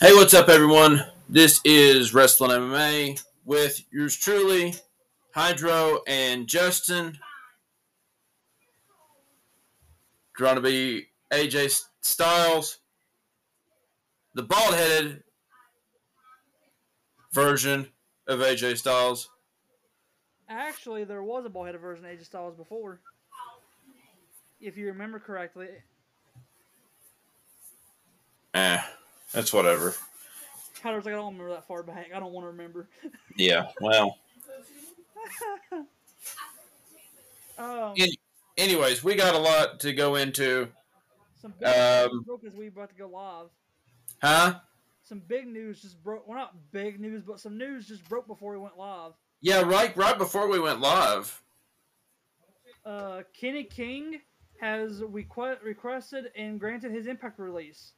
Hey, what's up, everyone? This is Wrestling MMA with yours truly, Hydro and Justin. Trying to be AJ Styles, the bald headed version of AJ Styles. Actually, there was a bald-headed version of AJ Styles before, if you remember correctly. Eh, that's whatever. Like, I don't remember that far back. I don't want to remember. Yeah, well. um, Any- anyways, we got a lot to go into. some big um, news broke as we about to go live. Huh? Some big news just broke. Well, not big news, but some news just broke before we went live. Yeah, right right before we went live. Uh, Kenny King has requ- requested and granted his Impact release.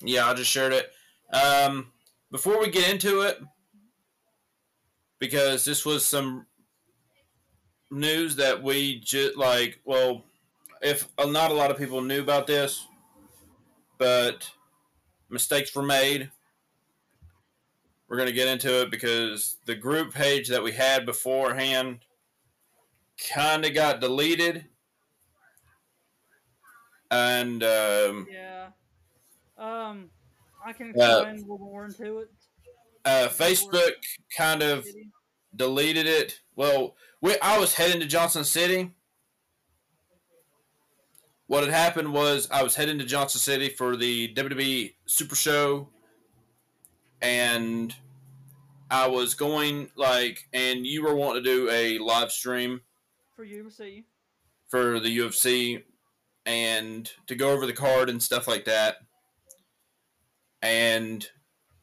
Yeah, I just shared it. Um, before we get into it, because this was some news that we just like, well, if uh, not a lot of people knew about this, but mistakes were made. We're going to get into it because the group page that we had beforehand kind of got deleted. And um, Yeah. Um, I can Uh, explain a little more into it. uh, Facebook kind of deleted it. Well, we, I was heading to Johnson City. What had happened was I was heading to Johnson City for the WWE Super Show, and I was going like, and you were wanting to do a live stream For see. for the UFC and to go over the card and stuff like that. And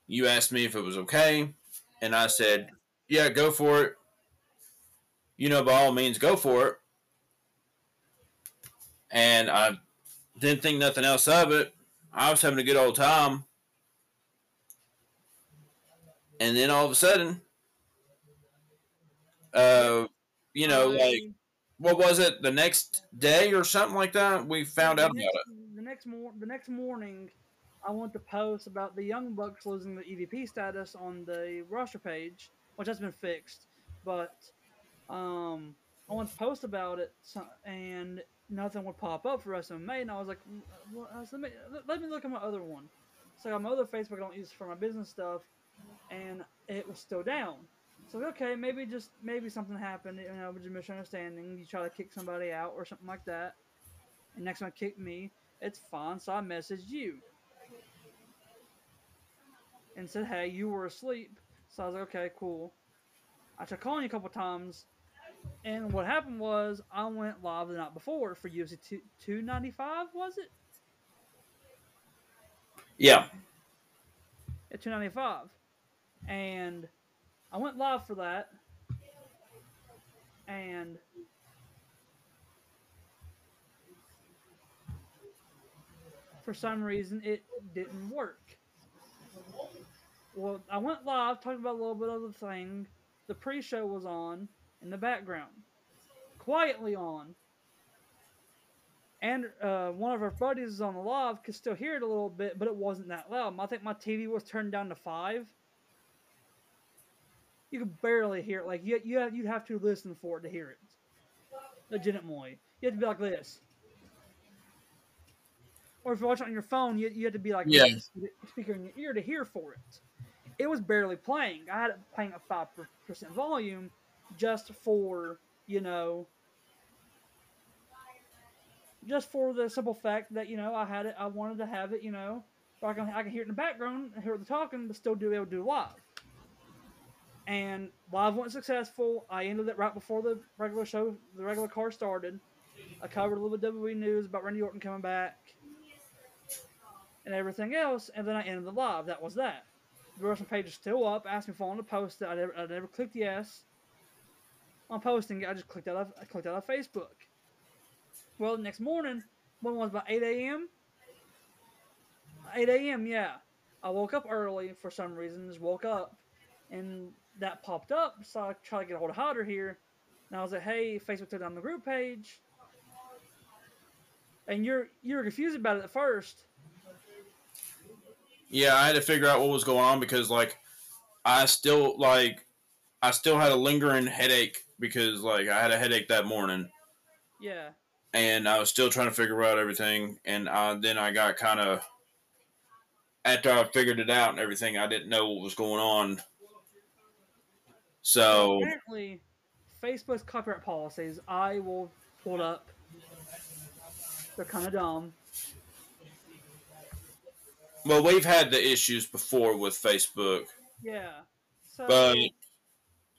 you asked me if it was okay, and I said, "Yeah, go for it." You know, by all means, go for it. And I didn't think nothing else of it. I was having a good old time. And then all of a sudden, uh, you know, like what was it the next day or something like that we found the out about it The next mor- the next morning, I want to post about the Young Bucks losing the EVP status on the roster page, which has been fixed. But um, I want to post about it, and nothing would pop up for SMA. And I was like, "Mm, well, I was- let, me, let- me look at my other one. So I got my other Facebook I don't use for my business stuff, and it was still down. So okay, maybe just maybe something happened. You know, a misunderstanding. You try to kick somebody out or something like that. And next one kicked me. It's fine. So I messaged you and said, "Hey, you were asleep." So I was like, "Okay, cool." I tried calling you a couple times, and what happened was I went live the night before for UFC two two ninety five. Was it yeah at two ninety five? And I went live for that, and for some reason it didn't work. Well, I went live, talked about a little bit of the thing. The pre-show was on in the background, quietly on. And uh, one of our buddies is on the live could still hear it a little bit, but it wasn't that loud. I think my TV was turned down to five. You could barely hear it. Like you, you, you'd have to listen for it to hear it. Legitimately, you have to be like this. Or if you watch it on your phone, you, you have to be like Yeah. speaker in your ear to hear for it. It was barely playing. I had it playing at five percent volume, just for you know, just for the simple fact that you know I had it. I wanted to have it. You know, so I can I can hear it in the background, hear the talking, but still do be able to do live. And live went successful. I ended it right before the regular show, the regular car started. I covered a little bit of WWE news about Randy Orton coming back and everything else, and then I ended the live. That was that. The wrestling page is still up. Asked me if I wanted to post it. I never, I never clicked yes. On posting it, I just clicked out of, I clicked out of Facebook. Well, the next morning, when it was about 8 a.m. 8 a.m. Yeah, I woke up early for some reason. Just woke up, and that popped up. So I tried to get a hold of Hodder here, and I was like, "Hey, Facebook took down the group page." And you're you were confused about it at first. Yeah, I had to figure out what was going on because like I still like I still had a lingering headache because like I had a headache that morning. Yeah. And I was still trying to figure out everything, and uh, then I got kind of after I figured it out and everything, I didn't know what was going on. So apparently, Facebook's copyright policies, I will pull up. They're kind of dumb. Well, we've had the issues before with Facebook. Yeah. So, but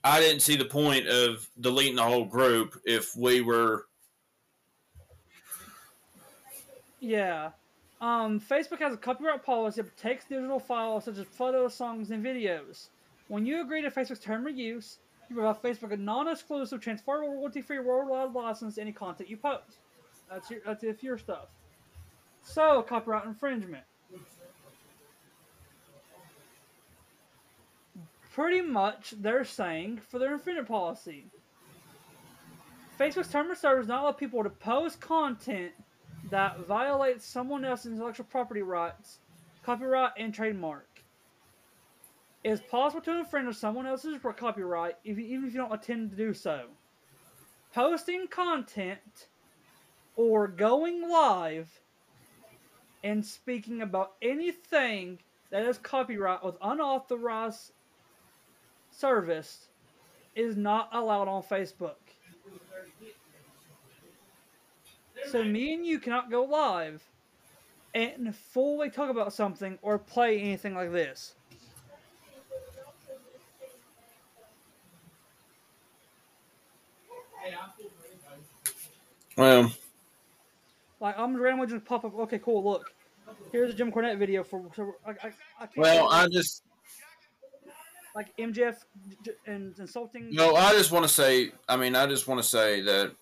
I didn't see the point of deleting the whole group if we were. Yeah. Um, Facebook has a copyright policy that protects digital files such as photos, songs, and videos. When you agree to Facebook's term of use, you provide Facebook a non-exclusive, transferable, royalty-free worldwide license to any content you post. That's your that's if your stuff. So copyright infringement. Pretty much, they're saying for their infringement policy. Facebook's term of service not allow people to post content that violates someone else's intellectual property rights, copyright, and trademark. It is possible to infringe on someone else's copyright if you, even if you don't intend to do so. Posting content or going live and speaking about anything that is copyright with unauthorized service is not allowed on Facebook. So me and you cannot go live and fully talk about something or play anything like this. Well, like I'm randomly just pop up. Okay, cool. Look, here's a Jim Cornette video for. So I, I, I well, I just like MJF and insulting. No, I just want to say. I mean, I just want to say that.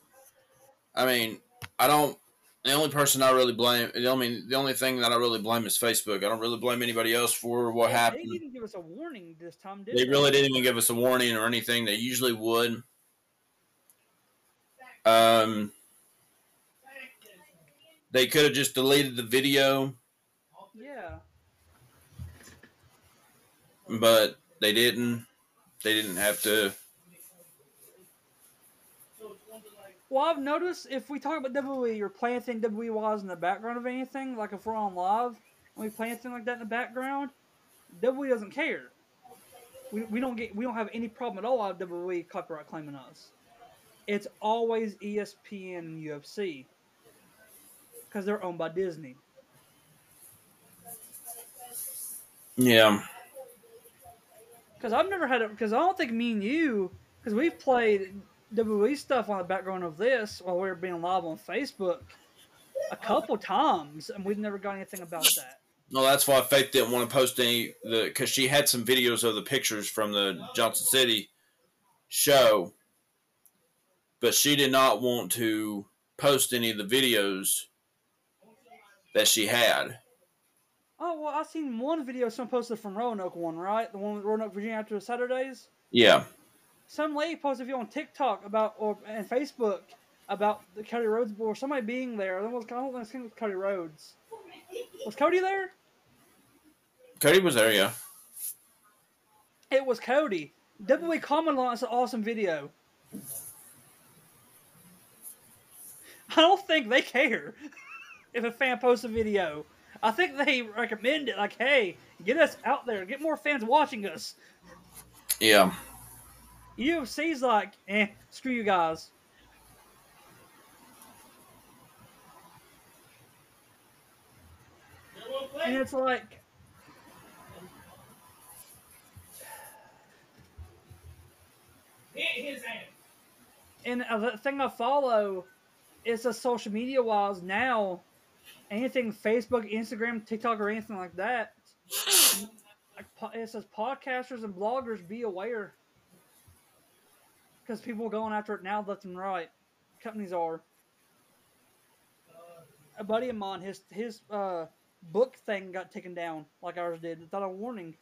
I mean, I don't. The only person I really blame, I mean, the only thing that I really blame is Facebook. I don't really blame anybody else for what yeah, happened. They didn't give us a warning this time, did they? They really didn't even give us a warning or anything. They usually would. Um, they could have just deleted the video. Yeah. But they didn't. They didn't have to. Well, I've noticed if we talk about WWE or play anything WWE was in the background of anything, like if we're on live and we play anything like that in the background, WWE doesn't care. We, we don't get we don't have any problem at all out of WWE copyright claiming us. It's always ESPN and UFC because they're owned by Disney. Yeah. Because I've never had it. Because I don't think me and you, because we've played WWE stuff on the background of this while we were being live on Facebook a couple times, and we've never got anything about that. No, that's why Faith didn't want to post any the because she had some videos of the pictures from the Johnson City show, but she did not want to post any of the videos that she had. Oh well, I seen one video someone posted from Roanoke one, right? The one with Roanoke, Virginia after Saturdays. Yeah. Some lady posted a video on TikTok about or and Facebook about the Cody Rhodes or somebody being there. I was think it was Cody Rhodes. Was Cody there? Cody was there, yeah. It was Cody. WWE comment on it's an awesome video. I don't think they care if a fan posts a video. I think they recommend it. Like, hey, get us out there, get more fans watching us. Yeah. UFC's like, eh, screw you guys. And it's like, and the thing I follow is the social media wise now. Anything Facebook, Instagram, TikTok, or anything like that. it says podcasters and bloggers be aware because people are going after it now left and right. Companies are. A buddy of mine, his his uh, book thing got taken down like ours did without a warning.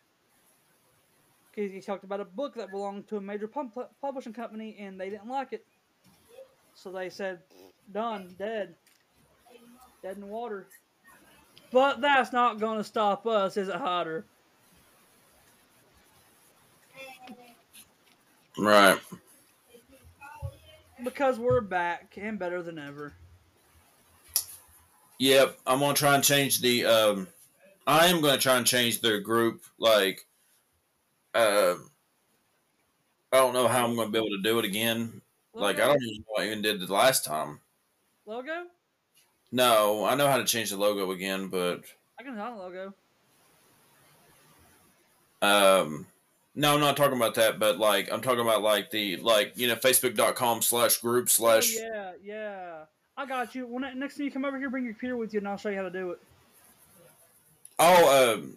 Because he talked about a book that belonged to a major pub- publishing company and they didn't like it. So they said, done, dead. Dead in the water. But that's not going to stop us, is it, Hodder? Right. Because we're back and better than ever. Yep, I'm gonna try and change the. Um, I am gonna try and change their group. Like, uh, I don't know how I'm gonna be able to do it again. Like, I don't even know what I even did the last time. Logo? No, I know how to change the logo again, but I can find a logo. um, no, I'm not talking about that. But like, I'm talking about like the like you know Facebook.com slash group Oh, slash. yeah, yeah. I got you. When next time you come over here, bring your computer with you, and I'll show you how to do it. I'll um,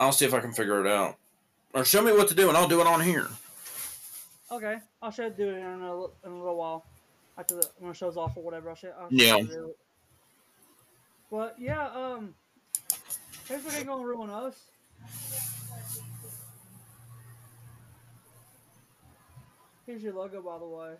I'll see if I can figure it out, or show me what to do, and I'll do it on here. Okay, I'll show you how to do it in a, in a little while. After the when it shows off or whatever, I'll show, I'll show you how to Yeah. it. But yeah, um, Facebook ain't gonna ruin us. Here's your logo, by the way.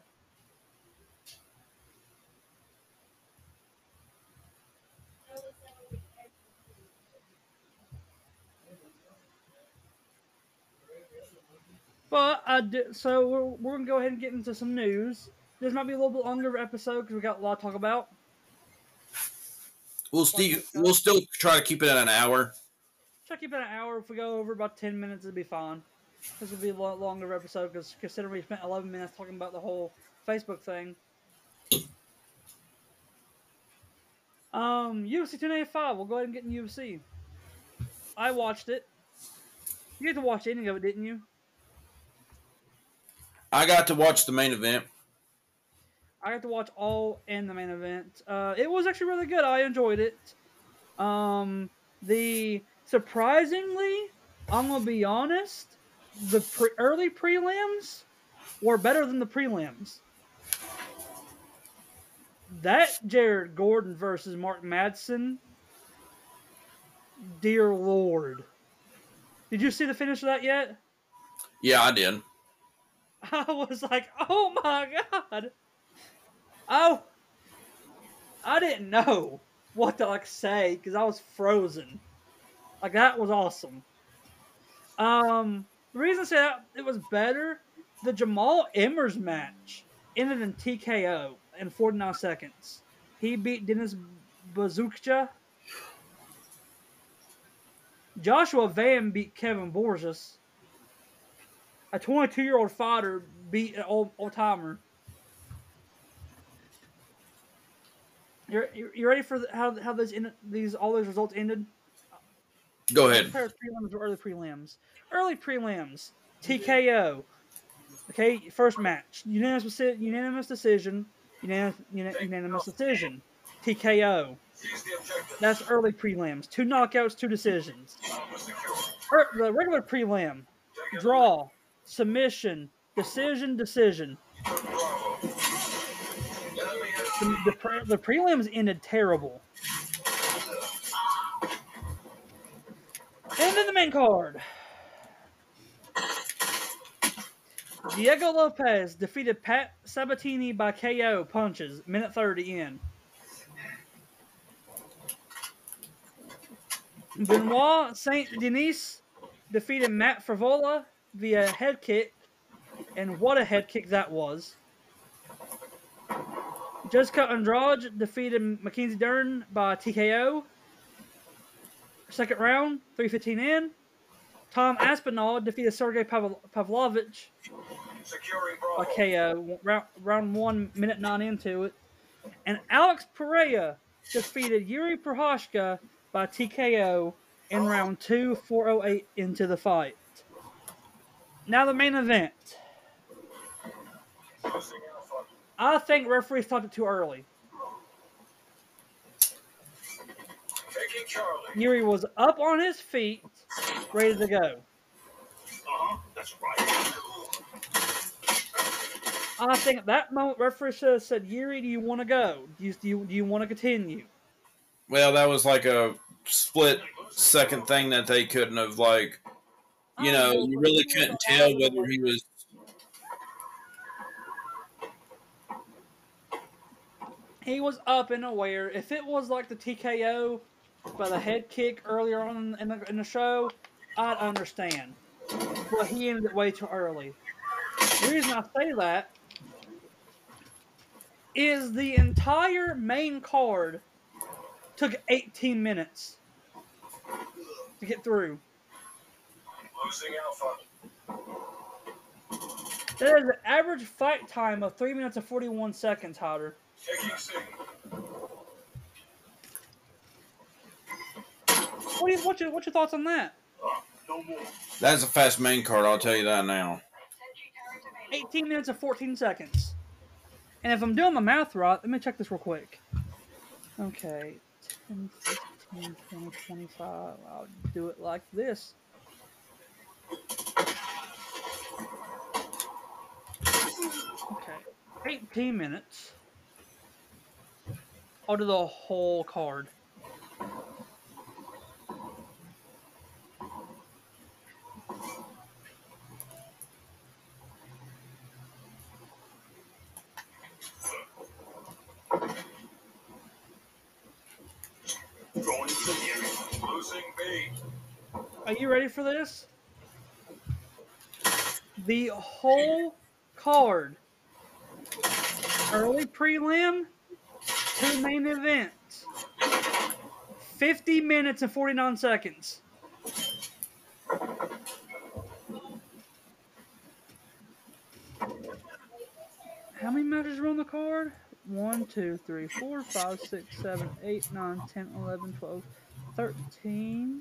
But I did, so we're, we're gonna go ahead and get into some news. This might be a little bit longer episode because we got a lot to talk about. We'll still we'll still try to keep it at an hour. Try to keep it an hour. If we go over about ten minutes, it'll be fine. This will be a lot longer episode because considering we spent eleven minutes talking about the whole Facebook thing. Um, UFC 285. We'll go ahead and get in UFC. I watched it. You had to watch any of it, didn't you? I got to watch the main event. I got to watch all in the main event. Uh, it was actually really good. I enjoyed it. Um, the surprisingly, I'm gonna be honest, the pre- early prelims were better than the prelims. That Jared Gordon versus Mark Madsen, dear lord. Did you see the finish of that yet? Yeah, I did. I was like, oh my god. Oh, I didn't know what to like say because I was frozen. Like that was awesome. Um, the reason I say that it was better, the Jamall Emmers match ended in TKO in 49 seconds. He beat Dennis Buzukja. Joshua Van beat Kevin Borjas. A 22 year old fighter beat an old timer. You're, you ready for the, how how those in, these all those results ended? Go ahead. Prelims or early prelims. Early prelims, TKO. Okay, first match, unanimous unanimous decision, unanimous unanimous decision, TKO. That's early prelims. Two knockouts, two decisions. Er, the regular prelim, draw, submission, decision, decision. The, the, pre- the prelims ended terrible. And then the main card. Diego Lopes defeated Pat Sabatini by KO punches, minute 30 in. Benoit Saint Denis defeated Matt Frevola via head kick, and what a head kick that was. Jessica Andrade defeated Mackenzie Dern by TKO. Second round, 315 in. Tom Aspinall defeated Sergey Pavel- Pavlovich by KO. Round, round one, minute nine into it. And Alex Pereira defeated Yuri Prochazka by TKO in round two, 408 into the fight. Now the main event. I think referees stopped it too early. Yuri was up on his feet, ready to go. Uh-huh. That's right. I think at that moment referee should have said, Yuri, do you want to go? Do you, do you, do you want to continue? Well, that was like a split second thing that they couldn't have like. You I know, you really couldn't tell whether he was. He was up and aware. If it was like the TKO by the head kick earlier on in the, in the show, I'd understand. But he ended it way too early. The reason I say that is the entire main card took 18 minutes to get through. Losing Alpha. That is an average fight time of 3 minutes and 41 seconds, Howder. What you, what's, your, what's your thoughts on that? No more. That's a fast main card. I'll tell you that now. 18 minutes and 14 seconds. And if I'm doing my math right, let me check this real quick. Okay, 10, 15, 20, 25. I'll do it like this. Okay, 18 minutes. I'll do the whole card. Are you ready for this? The whole card. Early prelim, two main events. 50 minutes and 49 seconds. How many matches are on the card? 1, 2, 3, 4, 5, 6, 7, 8, 9, 10, 11, 12, 13.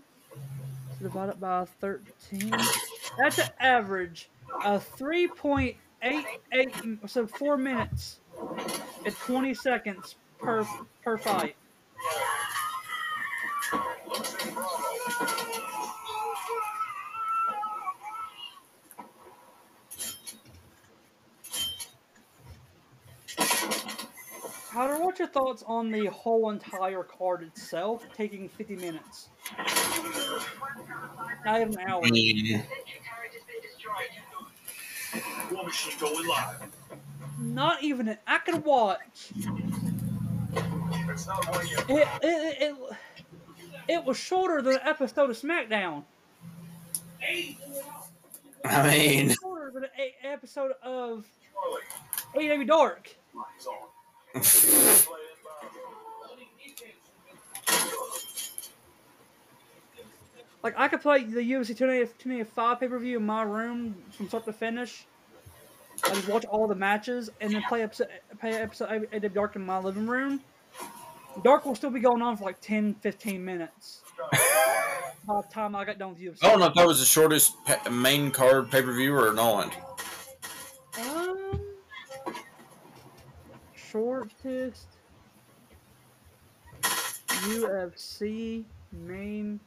So divided by 13. That's an average of 3.88, so 4 minutes and 20 seconds per per fight. Losing Bravo. Howder, what's your thoughts on the whole entire card itself taking 50 minutes? Mm. Not even an hour. I mean, War machine going live. Not even an. I could watch. It's not one yet. It, it, it, it was shorter than an episode of SmackDown. I mean, Shorter than an episode of. AEW Dark. Lines on. Play. Like I could play the UFC 295 pay per view in my room from start to finish. I just watch all the matches and then play episode play episode AW Dark in my living room. Dark will still be going on for like 10, 15 minutes. By the time I got done with UFC. I don't know if that was the shortest pa- main card pay per view or not. Um, shortest UFC main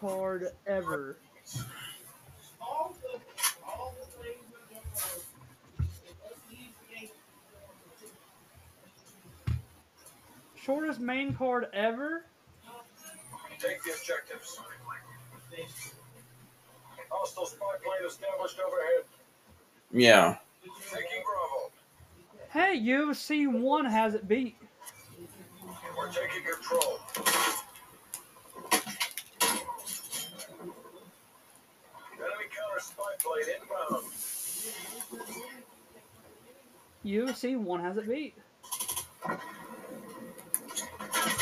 card ever. Shortest main card ever? Take the objectives. Hostile spy plane established overhead. Yeah. Taking Bravo. Hey, UFC 1 has it beat. We're taking control. Enemy counter spy plane inbound. UFC 1 has it beat.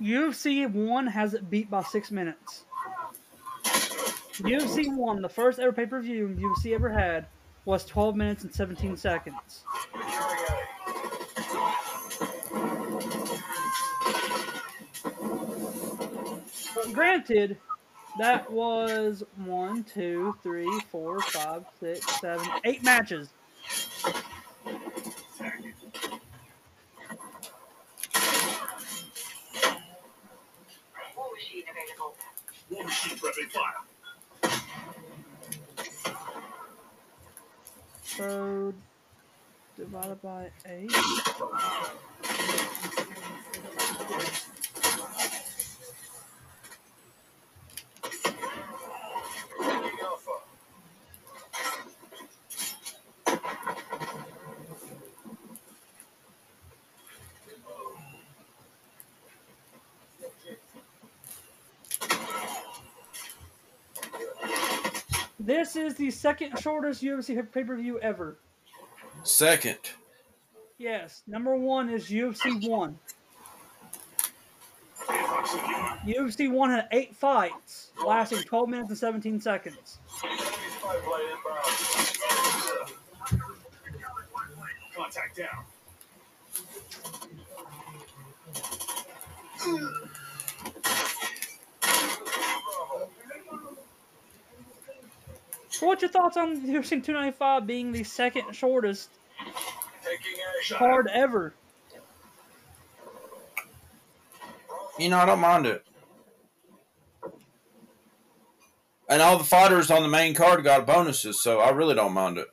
UFC 1 has it beat by six minutes. UFC 1, the first ever pay per view UFC ever had, was 12 minutes and 17 seconds. Granted, That was one, two, three, four, five, six, seven, eight matches. Machine available. War machine fire. So divided by eight. This is the second shortest UFC pay per view ever. Second. Yes, number one is UFC one. UFC one had eight fights, lasting 12 minutes and 17 seconds. Enemy spy plane inbound. Contact down. So, what's your thoughts on UFC 295 being the second shortest Taking air shot. card ever? You know, I don't mind it. And all the fighters on the main card got bonuses, so I really don't mind it.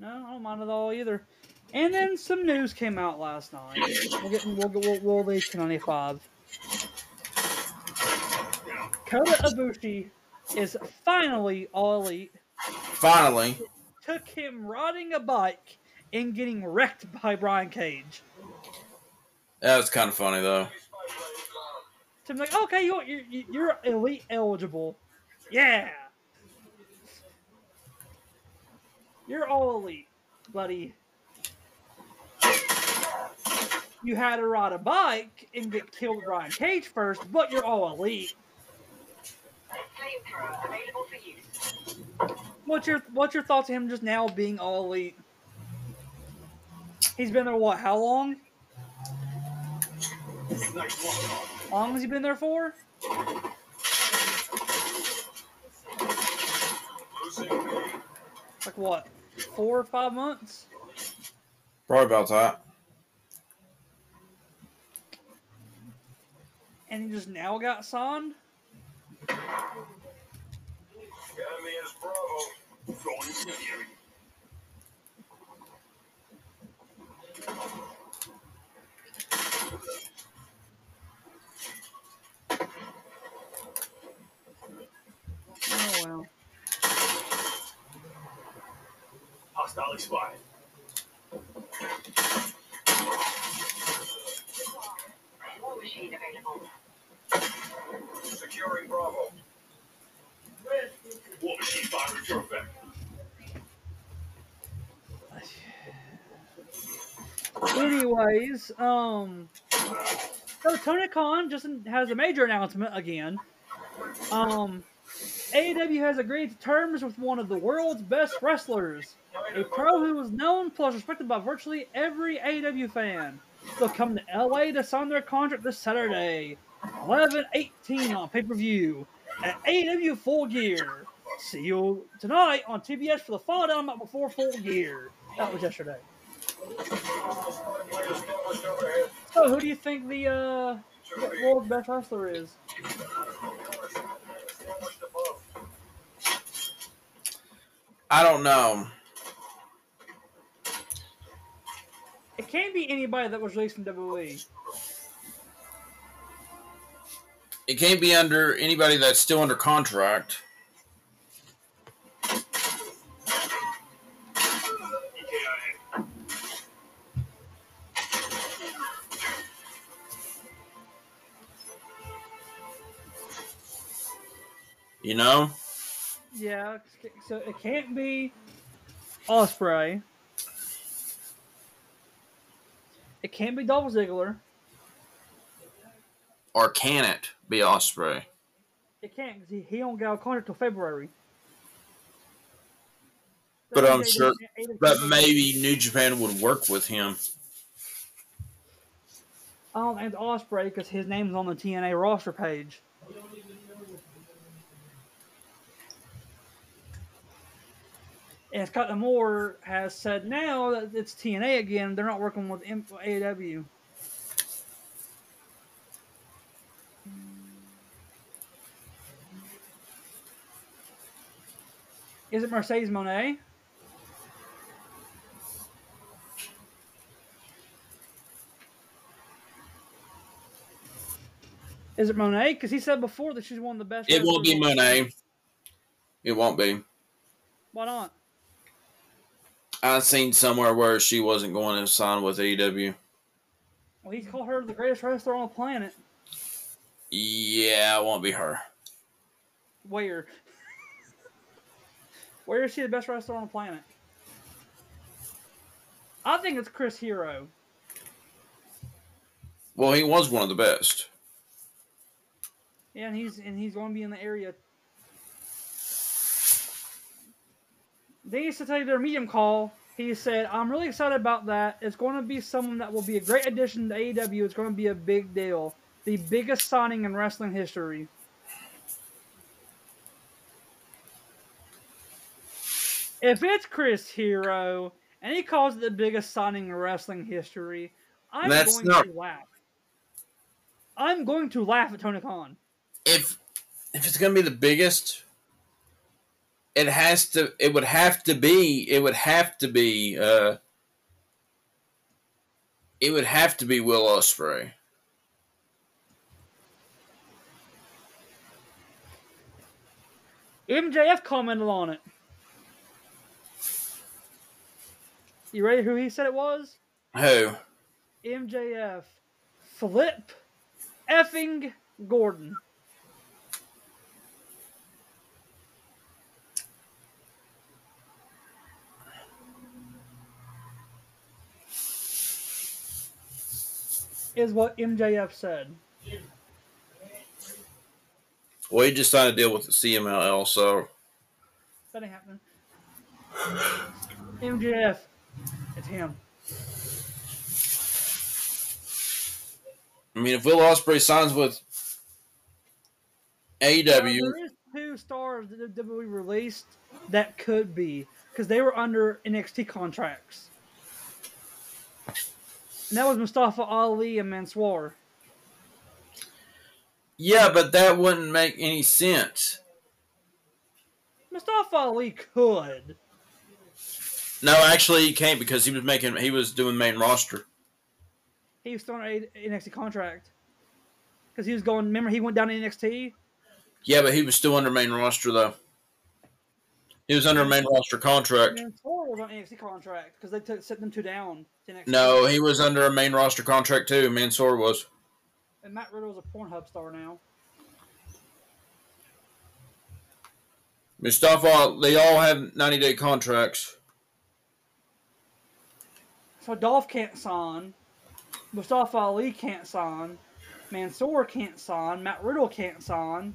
No, I don't mind it all either. And then some news came out last night. We'll get we'll we'll, we'll leave 295. Kota Ibushi is finally all elite. Finally. Took him riding a bike and getting wrecked by Brian Cage. That was kind of funny, though. Enemy spy plane inbound. So I'm like, okay, you're, you're, you're elite eligible. Yeah. You're all elite, buddy. You had to ride a bike and get killed by Brian Cage first, but you're all elite. Flamethrower available for use. What's your what's your thoughts on him just now being all elite? He's been there what? How long? How long has he been there for? Like what? Four or five months? Probably about that. And he just now got signed? Enemy is Bravo. Going to the area. Oh well. Oh, Hostile spy. Machine available. Securing Bravo. War machine firing your effect. Anyways, um, so Tony Khan just has a major announcement again. Um, AEW has agreed to terms with one of the world's best wrestlers, a pro who is known plus respected by virtually every AEW fan. They'll come to LA to sign their contract this Saturday, 11 18 on pay per view at AEW Full Gear. See you tonight on TBS for the Fall Down before Full Gear. That was yesterday. Plane established overhead. So, who do you think the uh, world's best wrestler is? I don't know. It can't be anybody that was released from WWE. It can't be under anybody that's still under contract. You know? Yeah, so it can't be Ospreay. It can't be Dolph Ziggler. Or can it be Ospreay? It can't because he, he don't get a contract till February. But I'm sure- But maybe New Japan would work with him. I don't think it's Ospreay because his name's on the TNA roster page. And Scott D'Amore has said now that it's TNA again. They're not working with AEW. Is it Mercedes Moné? Is it Moné? Because he said before that she's one of the best. It won't be Moné. It won't be. Why not? I seen somewhere where she wasn't going to sign with AEW. Well, he called her the greatest wrestler on the planet. Yeah, it won't be her. Where? Where is she the best wrestler on the planet? I think it's Chris Hero. Well, he was one of the best. Yeah, and he's and he's going to be in the area. They used to tell you their medium call. He said, "I'm really excited about that. It's going to be someone that will be a great addition to AEW. It's going to be a big deal, the biggest signing in wrestling history." If it's Chris Hero and he calls it the biggest signing in wrestling history, I'm That's going not- to laugh. I'm going to laugh at Tony Khan. If if it's gonna be the biggest, it has to. It would have to be. It would have to be. Uh, it would have to be Will Ospreay. MJF commented on it. You ready who he said it was? Who? MJF. Flip effing Gordon. Is what MJF said. Well, he just signed a deal with the CMLL, so That ain't happening. MJF. It's him. I mean, if Will Ospreay signs with AEW, there is two stars that WWE released that could be because they were under NXT contracts. And that was Mustafa Ali and Mansoor. yeah, but that wouldn't make any sense. Mustafa Ali could. No, actually, he can't because he was making he was doing main roster. He was still on a NXT contract because he was going. Remember, he went down to NXT. Yeah, but he was still under main roster though. He was under main roster contract. Mansoor was on NXT contract because they took set them two down. To NXT. No, he was under a main roster contract too. Mansoor was. and Matt Riddle is a Pornhub star now. Mustafa, they all have ninety day contracts. So Dolph can't sign. Mustafa Ali can't sign. Mansoor can't sign. Matt Riddle can't sign.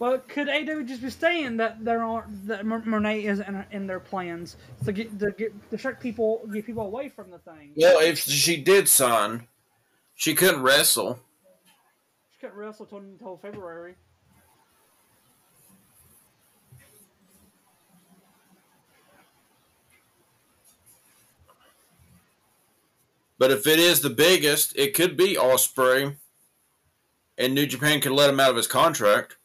Well, could AW just be saying that there aren't that Moné isn't in, in their plans to get to get distract people, get people away from the thing? Well, if she did sign, she couldn't wrestle. She couldn't wrestle till, until February. But if it is the biggest, it could be Ospreay, and New Japan could let him out of his contract.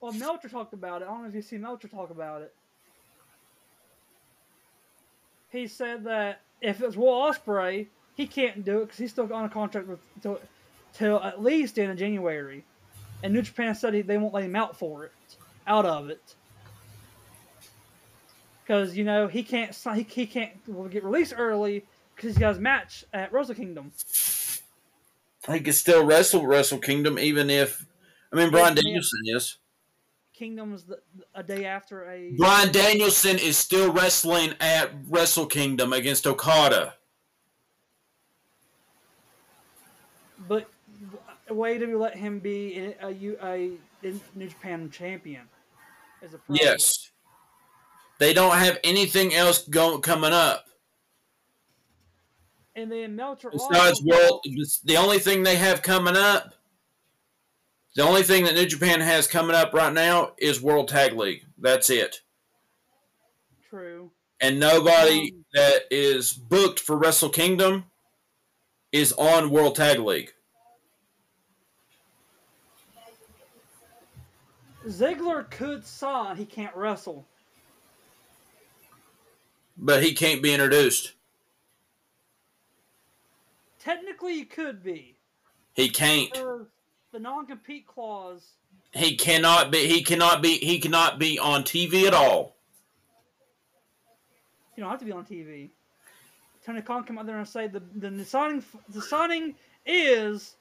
Well, Meltzer talked about it. I don't know if you see Meltzer talk about it. He said that if it's Will Ospreay, he can't do it because he's still on a contract with till, till at least the end of January, and New Japan said he, they won't let him out for it, out of it, because you know he can't he, he can't get released early because he has a match at Wrestle Kingdom. He could still wrestle Wrestle Kingdom, even if. I mean, Bryan Danielson is. Kingdom's the, a day after a Bryan Danielson is still wrestling at Wrestle Kingdom against Okada. but way to let him be a, a, a, New Japan champion. As a problem. Yes. They don't have anything else going coming up and then Meltzer besides World. The only thing they have coming up, the only thing that New Japan has coming up right now is World Tag League. That's it. true. And nobody Um, that is booked for Wrestle Kingdom is on World Tag League. Ziggler could sign, he can't wrestle. But he can't be introduced. Technically, he could be. He can't. The non-compete clause. He cannot be. He cannot be. He cannot be on TV at all. You don't have to be on TV. Tony Khan come out there and say the the signing the signing is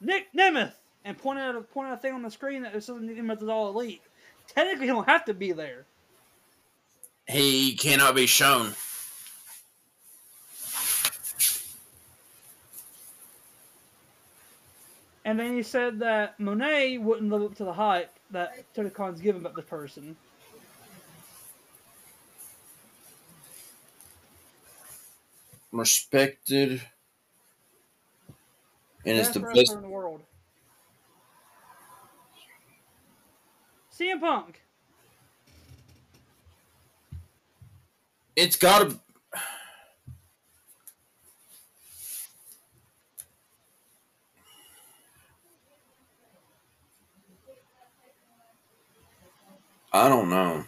Nick Nemeth and point out a point out a thing on the screen that says Nick Nemeth is all elite. Technically, he don't have to be there. He cannot be shown. And then he said that Moné wouldn't live up to the hype that Khan's given about this person. Respected. And it's the best. in the world. CM Punk. It's got to. I don't know.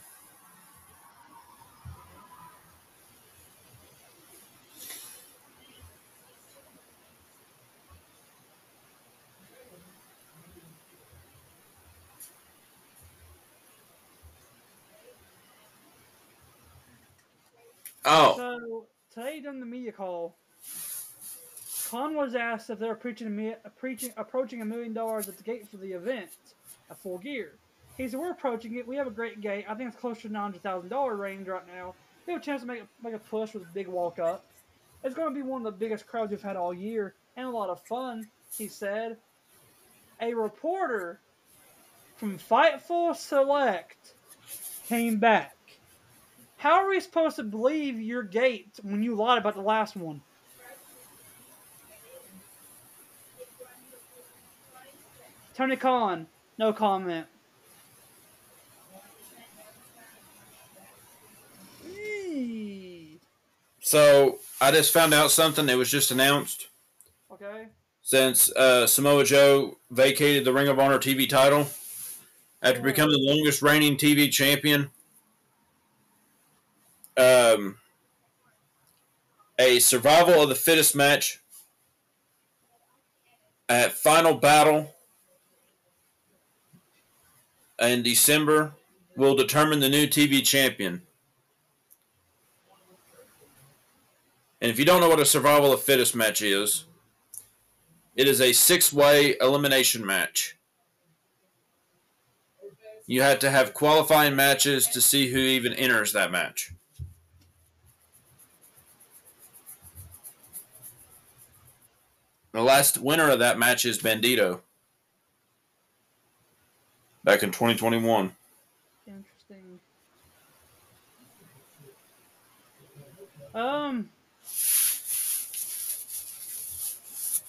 Oh, So today during the media call, Khan was asked if they were preaching, preaching approaching a million dollars at the gate for the event, a full gear. He said, "We're approaching it. We have a great gate. I think it's closer to nine hundred thousand dollar range right now. We have a chance to make make a push with a big walk up. It's going to be one of the biggest crowds we've had all year and a lot of fun." He said. A reporter from Fightful Select came back. How are we supposed to believe your gate when you lied about the last one? Tony Khan, no comment. So I just found out something that was just announced. Okay. since uh, Samoa Joe vacated the Ring of Honor TV title after becoming the longest reigning TV champion. Um, a survival of the fittest match at Final Battle in December will determine the new TV champion. And if you don't know what a survival of fittest match is, it is a six way elimination match. You had to have qualifying matches to see who even enters that match. The last winner of that match is Bandito. Back in 2021. Interesting. Um,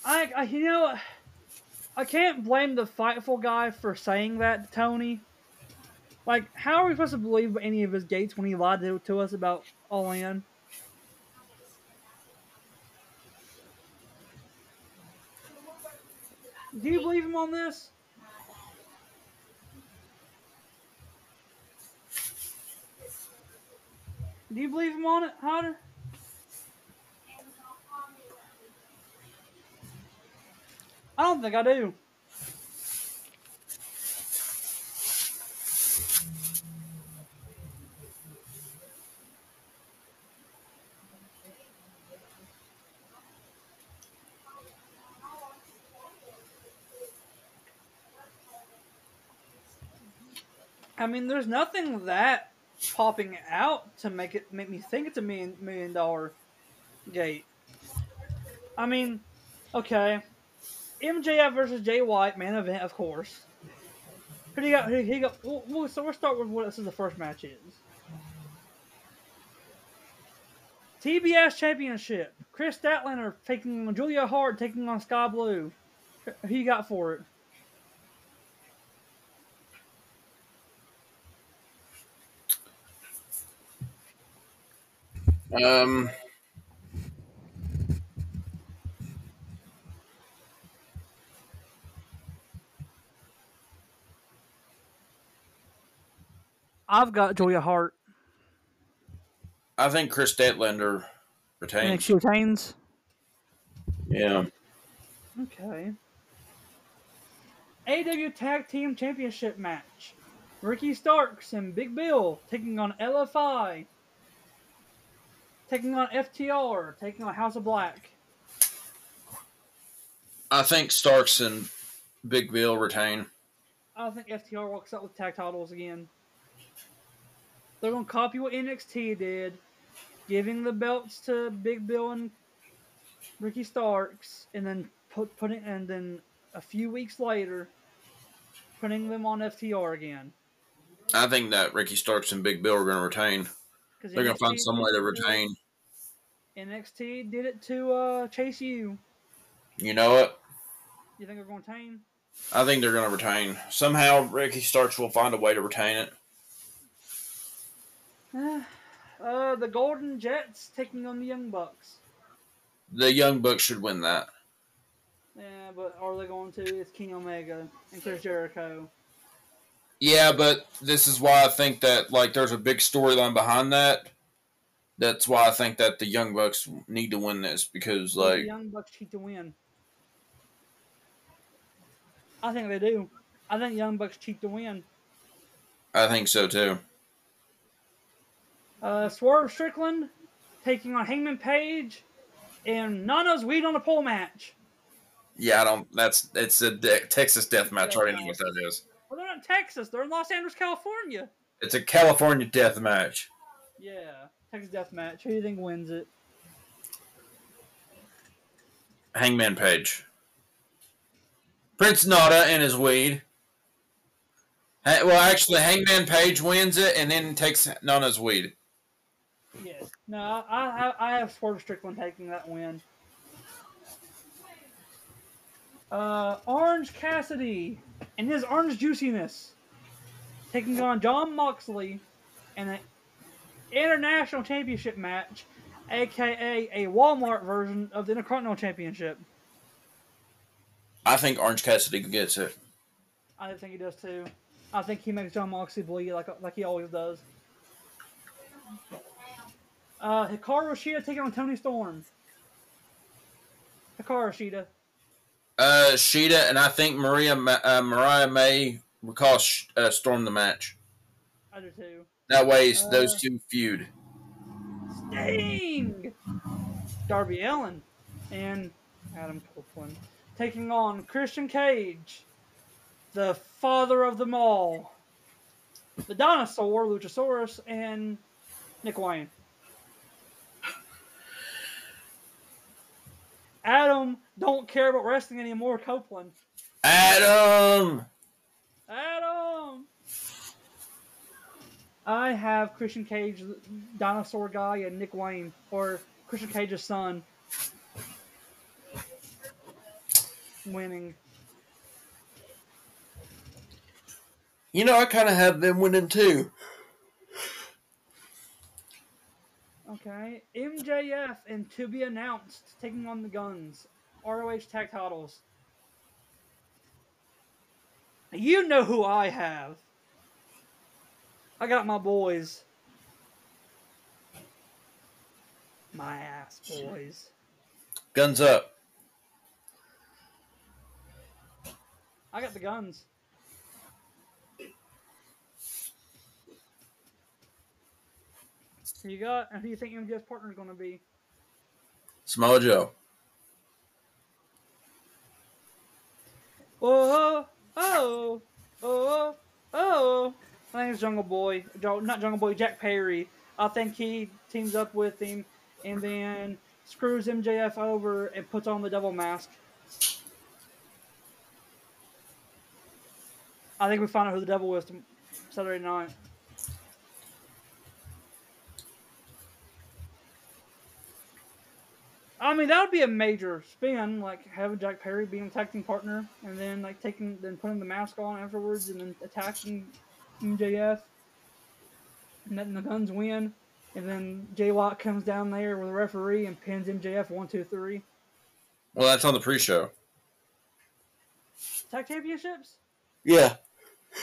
I, I you know, I can't blame the Fightful guy for saying that to Tony. Like, how are we supposed to believe any of his gates when he lied to, to us about All In? Do you believe him on this? Do you believe him on it, Hunter? I don't think I do. I mean, there's nothing that popping out to make it make me think it's a million million dollar gate. I mean, okay, MJF versus Jay White main event, of course. Who do you got? Who, who you got? So we'll start with what this is the first match is. TBS Championship. Kris Statlander taking on Julia Hart taking on Skye Blue. Who you got for it? Um, I've got Julia Hart. I think Chris And retains. she retains. Yeah. Okay. AW Tag Team Championship match. Ricky Starks and Big Bill taking on LFI. Taking on FTR. Taking on House of Black. I think Starks and Big Bill retain. I think FTR walks out with tag titles again. They're gonna copy what NXT did, giving the belts to Big Bill and Ricky Starks, and then put putting and then a few weeks later, putting them on FTR again. I think that Ricky Starks and Big Bill are going to retain. They're going to find some way to to- retain. NXT did it to uh, Chase U. You know what? You think they're going to retain? I think they're going to retain. Somehow, Ricky Starks will find a way to retain it. Uh, the Golden Jets taking on the Young Bucks. The Young Bucks should win that. Yeah, but are they going to? It's Kenny Omega and Chris Jericho. Yeah, but this is why I think that like there's a big storyline behind that. That's why I think that the Young Bucks need to win this because like the Young Bucks need to win. I think they do. I think Young Bucks cheat to win. I think so too. Uh, Swerve Strickland taking on Hangman Page and Nana's Weed on a pole match. Yeah, I don't. That's it's a de- Texas death match. I already know what that is. Well, they're not in Texas. They're in Los Angeles, California. It's a California death match. Yeah, Texas Death Match. Who do you think wins it? Hangman Page. Prince Nada and his weed. Well, actually, Hangman Page wins it and then takes Nana's weed. Yes. No, I, I, I have Swerve Strickland taking that win. Uh, Orange Cassidy and his orange juiciness taking on Jon Moxley in an international championship match, aka a Walmart version of the Intercontinental Championship. I think Orange Cassidy gets it. I think he does too. I think he makes Jon Moxley bleed like like he always does. Uh, Hikaru Shida taking on Toni Storm. Hikaru Shida. Uh, Shida and I think Maria Ma- uh, Mariah May will cost uh, Storm the match. I do too. That way, Uh, those two feud. Sting! Darby Allin and Adam Copeland taking on Christian Cage, the father of them all, the dinosaur, Luchasaurus, and Nick Wayne. Adam don't care about wrestling anymore, Copeland. Adam. Adam! I have Christian Cage, dinosaur guy, and Nick Wayne, or Christian Cage's son, winning. You know, I kind of have them winning too. Okay, MJF and to be announced taking on the Guns, ROH tag titles. You know who I have. I got my boys. My ass boys. Guns up. I got the guns. You got? And who you think MJF's partner is going to be? Samoa Joe. Oh, oh, oh, oh, oh. I think it's Jungle Boy, not Jungle Boy, Jack Perry. I think he teams up with him and then screws MJF over and puts on the devil mask. I think we find out who the devil is Saturday night. I mean, that would be a major spin, like having Jack Perry being a attacking partner, and then like taking, then putting the mask on afterwards, and then attacking MJF, and letting the guns win, and then Jay Watt comes down there with a referee and pins MJF one, two, three. Well, that's on the pre-show. Tag championships? Yeah.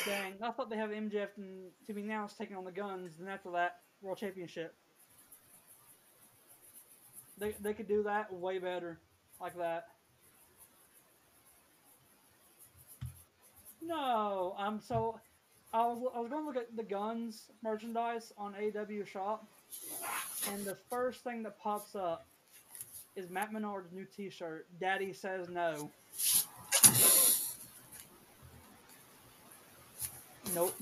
Dang, I thought they have MJF and to be announced taking on the guns, and after that, World Championship. They, they could do that way better, like that. No, I'm so. I was, I was going to look at the guns merchandise on AW Shop, and the first thing that pops up is Matt Menard's new T-shirt. Daddy says no. Nope.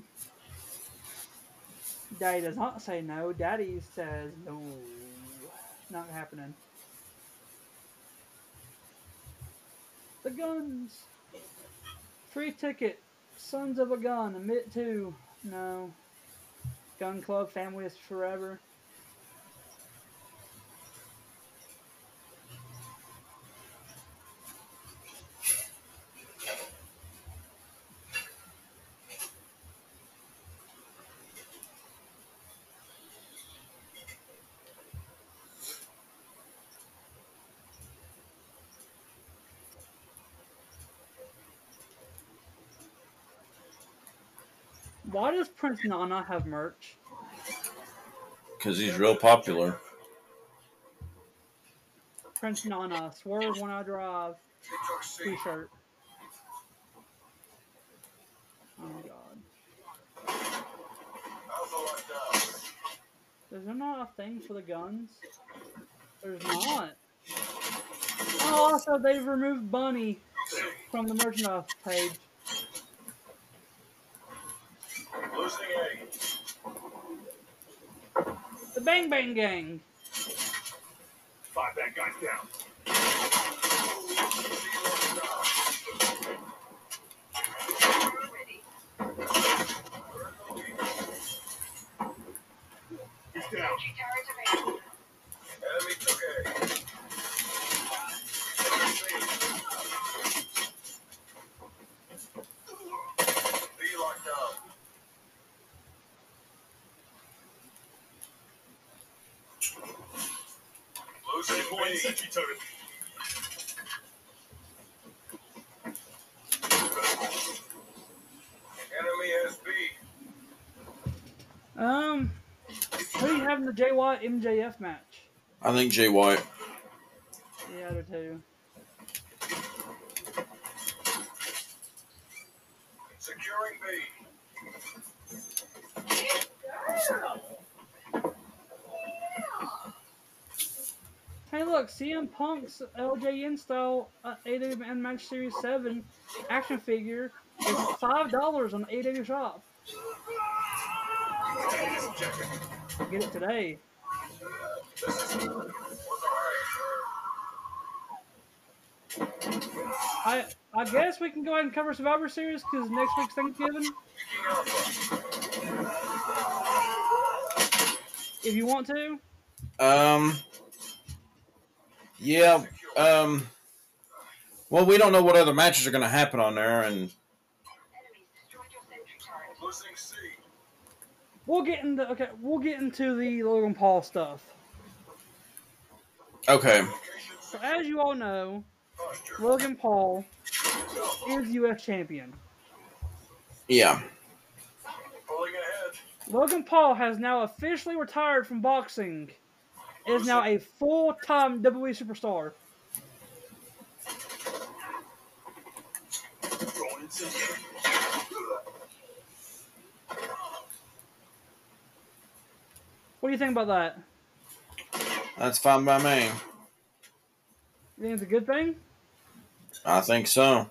Daddy does not say no. Daddy says no. Not happening. The guns. Free ticket. Sons of a gun. Admit to. No. Gun club. Family is forever. Why does Prince Nana have merch? Because he's real popular. Prince Nana. Swerve when I drive. T-shirt. Oh my god. Alpha lockdown. Is there not a thing for the guns? There's not. Oh, also they've removed Bunny from the merchandise page. Losing A. The Bang Bang Gang. Five bad guys down. He's down. Entry turret available. Enemy took A. B locked down. Losing B. Sentry turret. Enemy has B. Um, who do you have in the Jay White MJF match? I think Jay White. Yeah, I do too. Securing B. Hey, look, CM Punk's LJN style uh, AW Match Series 7 action figure is $5 on the AW shop. Get it today. I I guess we can go ahead and cover Survivor Series because next week's Thanksgiving. If you want to. Um. Yeah. Um. Well, we don't know what other matches are going to happen on there, and We'll get into okay. We'll get into the Logan Paul stuff. okay. So as you all know, Logan Paul is U.S. champion. Yeah. Logan Paul has now officially retired from boxing. Is now a full-time WWE superstar. Going incendiary. What do you think about that? That's fine by me. You think it's a good thing? I think so.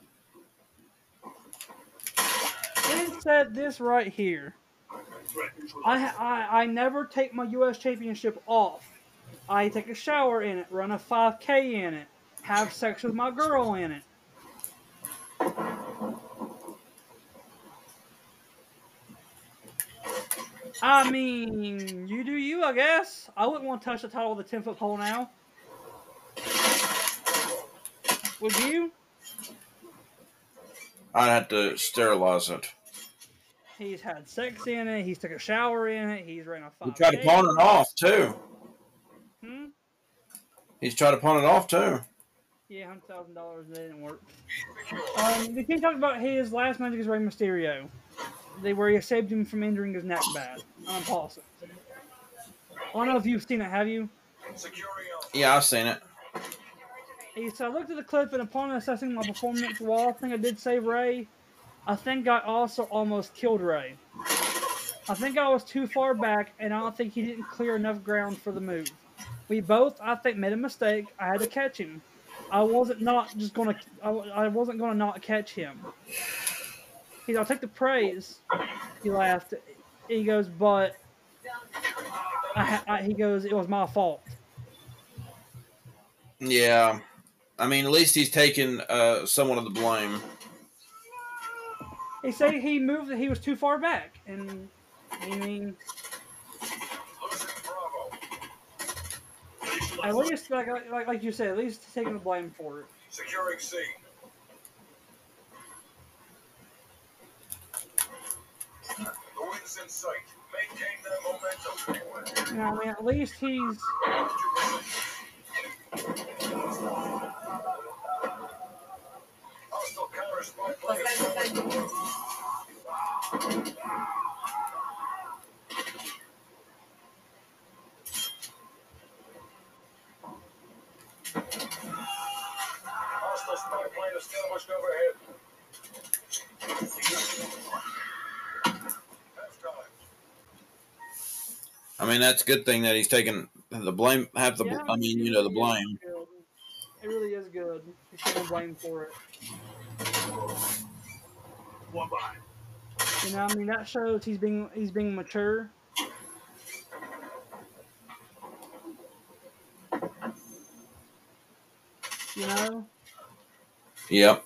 It said this right here. I, I I never take my U.S. championship off. I take a shower in it, run a 5K in it, have sex with my girl in it. I mean, you do you, I guess. I wouldn't want to touch the title with a 10 foot pole now. Would you? I'd have to sterilize it. He's had sex in it. He's took a shower in it. He's ran a 5K. He tried to pawn it off too. Hmm? He's tried to pawn it off too. Yeah, hundred thousand dollars. That didn't work. Um, the king talked about his last match against Rey Mysterio, they where he saved him from injuring his neck bad on Paulson. I don't know if you've seen it. Have you? Yeah, I've seen it. He said, I looked at the clip and upon assessing my performance, while I think I did save Rey, I think I also almost killed Rey. I think I was too far back, and I don't think he didn't clear enough ground for the move. We both, I think, made a mistake. I had to catch him. I wasn't not just gonna. I, I wasn't gonna not catch him. He, I'll take the praise. He laughed. He goes, but I, I, he goes, it was my fault. Yeah, I mean, at least he's taking uh, somewhat of the blame. He said he moved. He was too far back, and I mean, Losing Bravo. at least like like like you said, at least taking the blame for it. Securing C. The wind's in sight. Maintain that momentum. Know, I mean, at least he's Hostile spy plane. Plane established overhead. I mean, that's a good thing that he's taking the blame. Have the, Yeah, I mean, you know, the blame. It really is good. He's taking blame for it. One behind. You know, I mean, that shows he's being he's being mature. You know, Yep.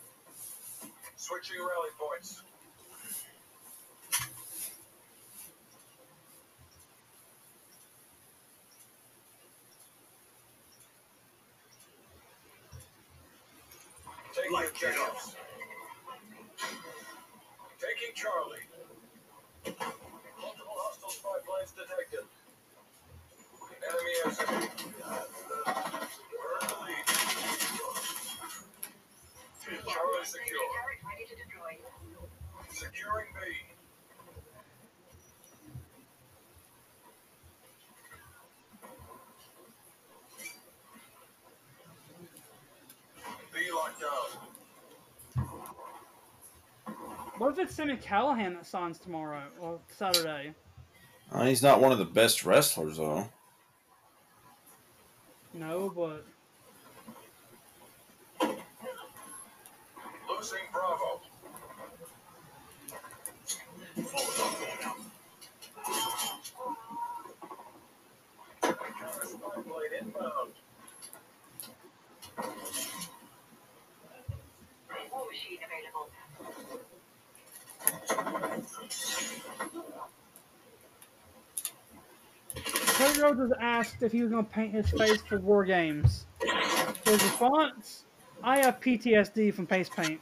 Switching rally points. Taking. Taking Charlie. Multiple hostile spy planes detected. Enemy asset. We're in the lead. Charlie secure. Securing. B if it's Sami Callihan that signs tomorrow or Saturday? Uh, he's not one of the best wrestlers, though. No, but Losing Bravo. Counter spy plane inbound. War machine available. Cody Rhodes was asked if he was going to paint his face for War Games. His response: "I have PTSD from face paint."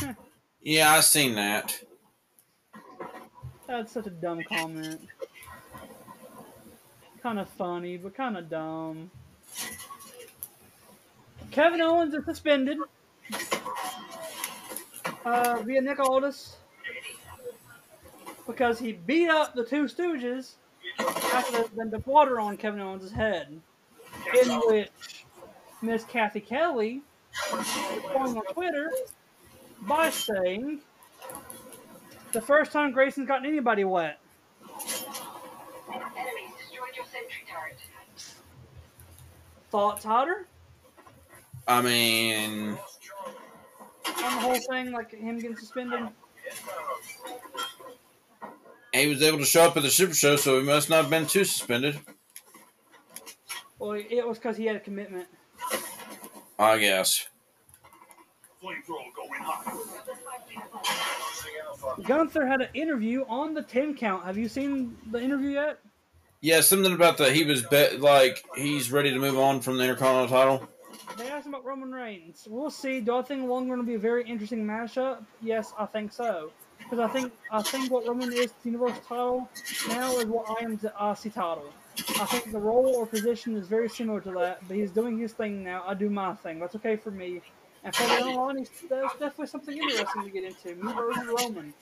Yeah, I've seen that. That's such a dumb comment. Kind of funny, but kind of dumb. Kevin Owens is suspended uh, via Nick Aldis because he beat up the two Stooges after they dumped water on Kevin Owens' head. In which Miss Cathy Kelley responded on Twitter by saying, "The first time Grayson's gotten anybody wet." Enemies destroyed your. Thoughts, Hodder, I mean, on the whole thing, like him getting suspended? He was able to show up at the Super Show, so he must not have been too suspended. Well, it was because he had a commitment. I guess. Flamethrower going hot. Losing Alpha. Gunther had an interview on the 10 count. Have you seen the interview yet? Yeah, something about that. He was bet like he's ready to move on from the Intercontinental title. They asked him about Roman Reigns. We'll see. Do I think long run will be a very interesting matchup? Yes, I think so. Because I think I think what Roman is to Universal title now is what I am to IC title. I think the role or position is very similar to that, but he's doing his thing now. I do my thing. That's okay for me. And for the line, he's, that's definitely something interesting to get into. Me versus Roman.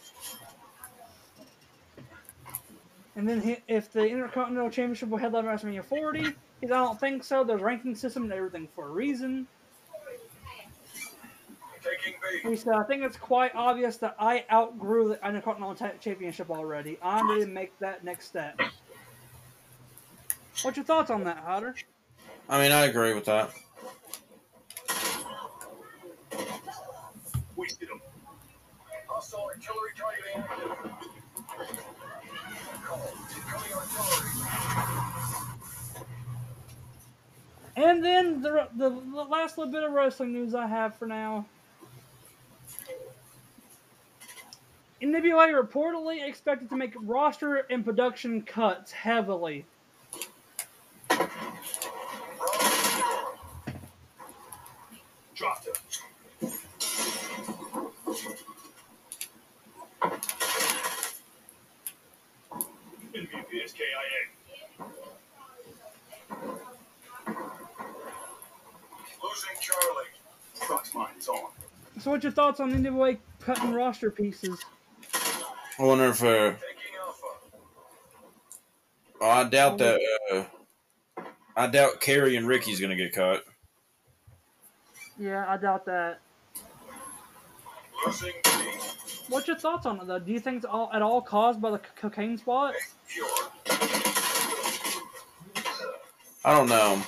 And then he, if the Intercontinental Championship will headline WrestleMania 40, because I don't think so. There's ranking system and everything for a reason. Taking. He said, I think it's quite obvious that I outgrew the Intercontinental Ta- Championship already. I'm ready to make that next step. What's your thoughts on that, Hodder? I mean, I agree with that. Wasted him. Hostile artillery targeting active. Call. Incoming artillery. And then the, the the last little bit of wrestling news I have for now. NWA reportedly expected to make roster and production cuts heavily. Dropped him. MVP is KIA. Losing Charlie. Truck's mine. It's on. So, what's your thoughts on NWA cutting roster pieces? I wonder if uh, well, I doubt that. Uh, I doubt Kerry and Ricky's gonna get caught. Yeah, I doubt that. What's your thoughts on it though? Do you think it's all at all caused by the cocaine spot? I don't know.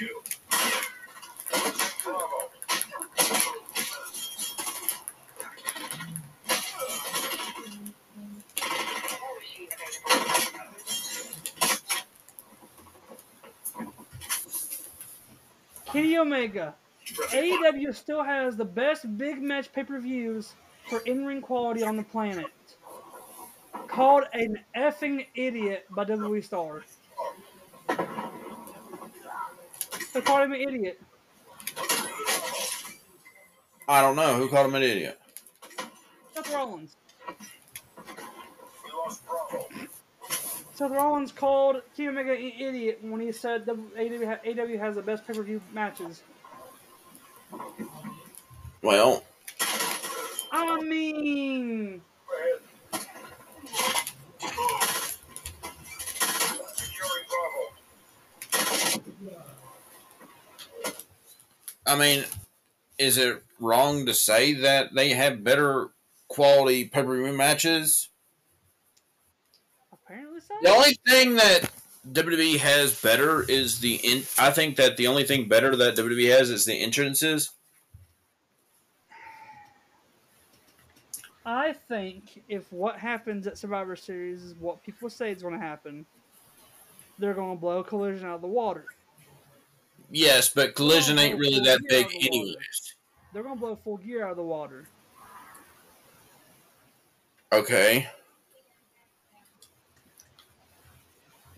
Available. Kenny Omega. AEW still has the best big match pay per views for in ring quality on the planet. Called an effing idiot by WWE Star. They called him an idiot. I don't know who called him an idiot. Seth Rollins. We lost Bravo. Seth Rollins called Kenny Omega an idiot when he said that AEW, ha- AEW has the best pay per view matches. Well, I mean, Go ahead. Securing Bravo. I mean, is it wrong to say that they have better quality pay per view matches? apparently so. The only thing that WWE has better is the in. I think that the only thing better that WWE has is the entrances. I think if what happens at Survivor Series is what people say is going to happen, they're going to blow Collision out of the water. Yes, but Collision ain't really that big, Yeah, the anyways. They're going to blow Full Gear out of the water. Okay.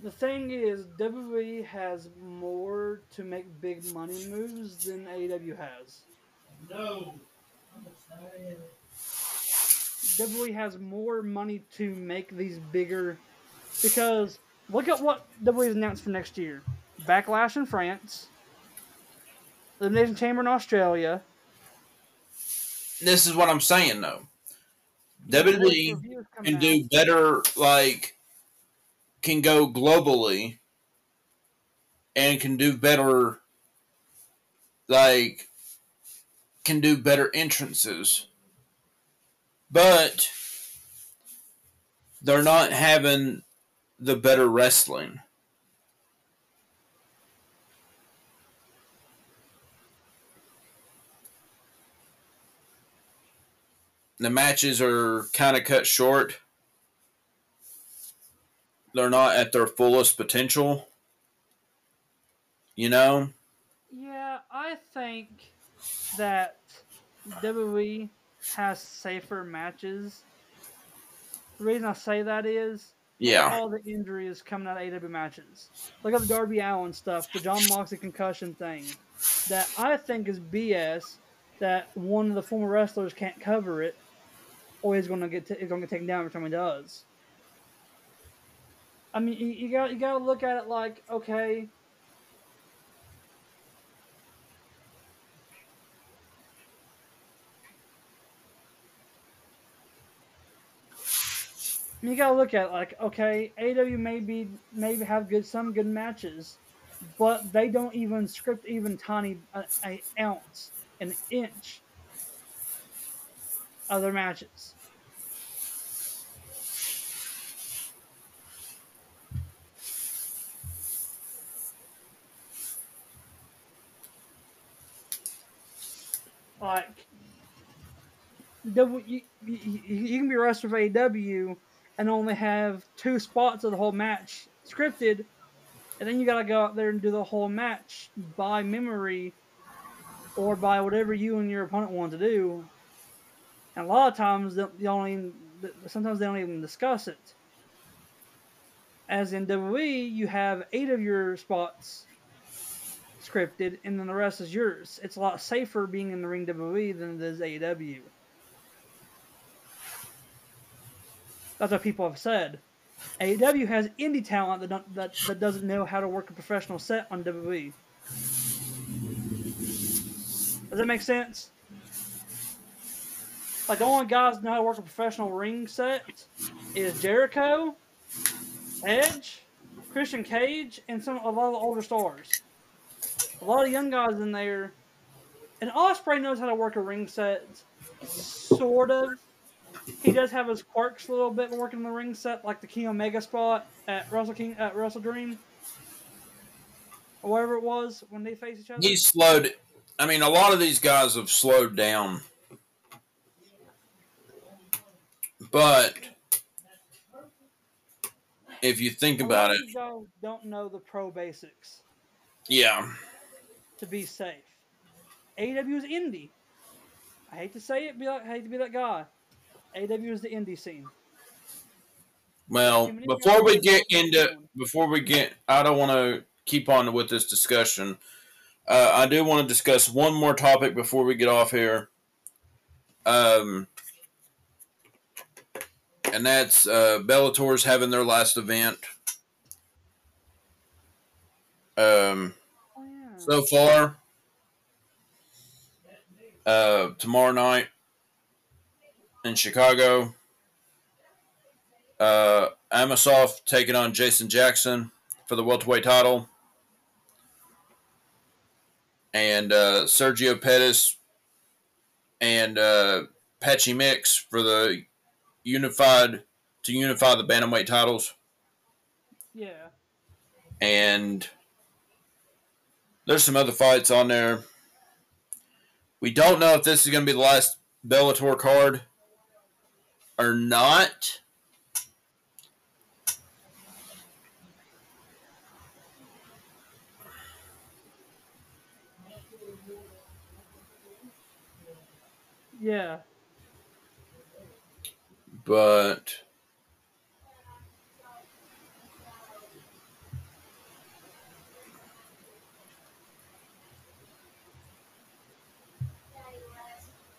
The thing is, WWE has more to make big money moves than AEW has. No. WWE has more money to make these bigger because look at what WWE's announced for next year: Backlash in France, Elimination Chamber in Australia. This is what I'm saying, though. WWE can out. do better, like, can go globally and can do better, like, can do better entrances. But they're not having the better wrestling. The matches are kind of cut short. They're not at their fullest potential. You know? Yeah, I think that WWE has safer matches. The reason I say that is Yeah. all the injuries coming out of AW matches. Look at the Darby Allin stuff, the Jon Moxley concussion thing. That I think is BS. That one of the former wrestlers can't cover it, or he's gonna get t- he's gonna get taken down every time he does. I mean, you, you got you got to look at it like okay. You gotta look at it like okay, AW maybe maybe have good some good matches, but they don't even script even tiny a ounce, an inch of their matches. Like, you, you, can be a wrestler for AW and only have two spots of the whole match scripted, and then you gotta go out there and do the whole match by memory or by whatever you and your opponent want to do. And a lot of times they don't even, sometimes they don't even discuss it. As in WWE, you have eight of your spots scripted, and then the rest is yours. It's a lot safer being in the ring WWE than it is AEW. That's what people have said. AEW has indie talent that, that that doesn't know how to work a professional set on WWE. Does that make sense? Like the only guys know how to work a professional ring set is Jericho, Edge, Christian Cage, and some a lot of the older stars. A lot of young guys in there, and Ospreay knows how to work a ring set, sort of. He does have his quirks a little bit working the ring set, like the Kenny Omega spot at Wrestle King at Wrestle Dream, or whatever it was when they face each other. He slowed. I mean, a lot of these guys have slowed down. But if you think A about it, guys don't know the pro basics yeah. to be safe. AEW is indie. I hate to say it, be like, I hate to be that guy. AEW is the indie scene. Well, before we get into before we get, I don't want to keep on with this discussion. Uh, I do want to discuss one more topic before we get off here. Um, and that's uh, Bellator's having their last event. Um, so far, uh, tomorrow night in Chicago, uh, Amosov taking on Jason Jackson for the welterweight title, and uh, Sergio Pettis and uh, Patchy Mix for the unified to unify the bantamweight titles, yeah. and there's some other fights on there. We don't know if this is going to be the last Bellator card or not. Yeah. But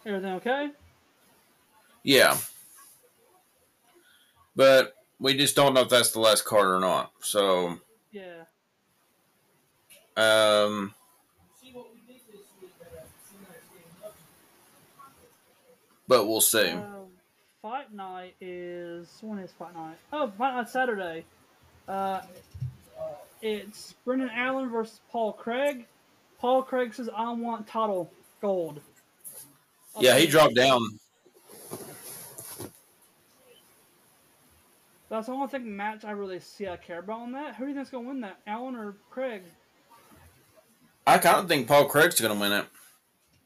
Everything okay? yeah. But we just don't know if that's the last card or not. So, Yeah. um, but we'll see. Um, fight night is when is fight night? Oh, fight night Saturday. Uh, it's Brendan Allen versus Paul Craig. Paul Craig says, "I want title gold." Yeah, he dropped down. That's the only thing match I really see I care about on that. Who do you think's gonna win that, Allen or Craig? I kind of think Paul Craig's going to win it.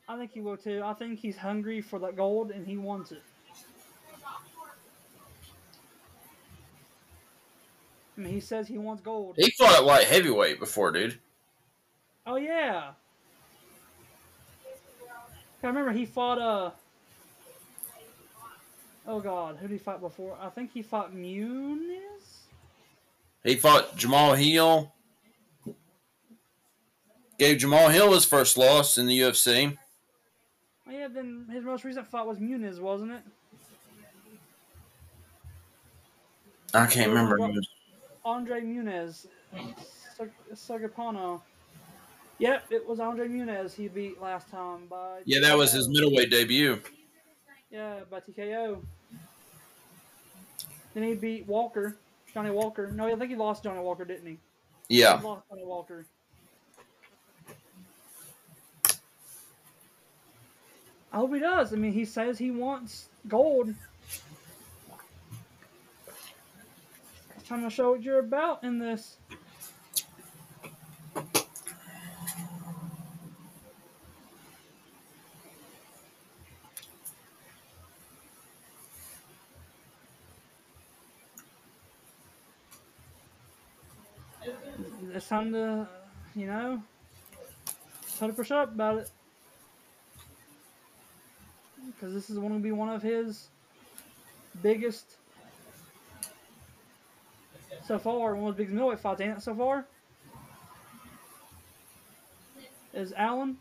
I think he will too. I think he's hungry for that gold and he wants it. I mean, he says he wants gold. He fought at light heavyweight before, dude. Oh yeah. I remember he fought uh Oh god, who did he fight before? I think he fought Muniz? He fought Jamahal Hill. Gave Jamahal Hill his first loss in the UFC. Oh yeah, then his most recent fight was Muniz, wasn't it? I can't remember. Andre Muniz. Sagapano. Yep, it was Andre Muniz he beat last time by Yeah, that was his middleweight debut. Yeah, by TKO. Then he beat Walker, Johnny Walker. No, I think he lost Johnny Walker, didn't he? Yeah. He lost Johnny Walker. I hope he does. I mean, he says he wants gold. Time to show what you're about in this. It's time to, you know, time to push up about it. Because this is going to be one of his biggest so far, one of the biggest middleweight fights, ain't it, so far? Is Allen?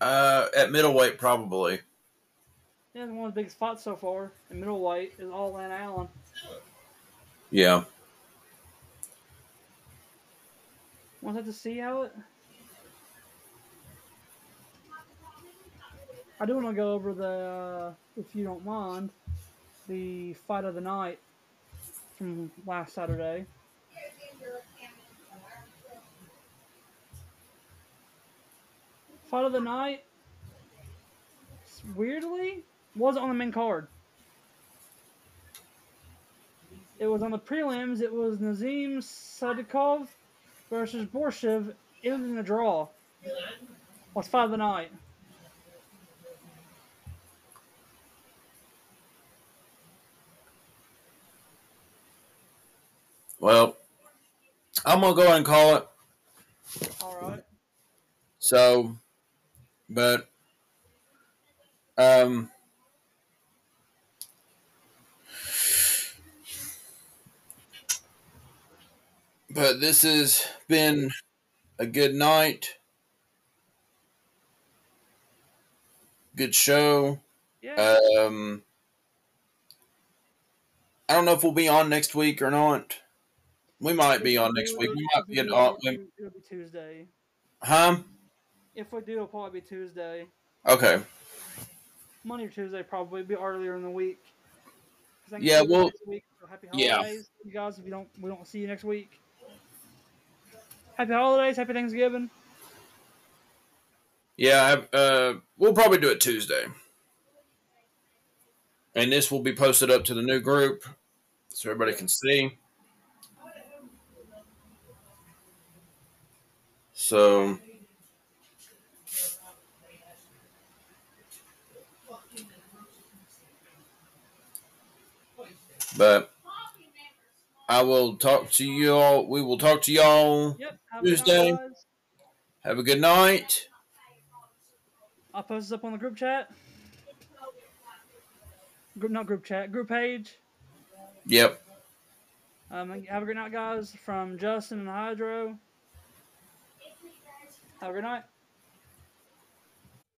Uh, at middleweight, probably. Yeah, one of the biggest fights so far in middleweight is all Lan Allen. Yeah. Want to have to see how it. I do want to go over the, uh, if you don't mind, the fight of the night from last Saturday. Fight of the night, weirdly, wasn't on the main card. It was on the prelims. It was Nazim Sadykhov versus Borshchev. It was in a draw. Was fight of the night. Well, I'm gonna go ahead and call it. All right. So, but um, but this has been a good night, good show. Yeah. Um, I don't know if we'll be on next week or not. We might be on next week. We might be on. It'll it'll be Tuesday. Huh? If we do, it'll probably be Tuesday. Okay. Monday or Tuesday, probably be earlier in the week. Yeah, well- week, so happy yeah. you guys. If you don't, we don't see you next week. Happy holidays, happy Thanksgiving. Yeah, uh, we'll probably do it Tuesday. And this will be posted up to the new group so everybody can see. So, but I will talk to you all. We will talk to y'all. Yep. Have a good night, Tuesday. Have a good night. I'll post this up on the group chat. Group, not group chat, group page. Yep. Um, have a great night, guys. From Justin and Hydro. Have a good night.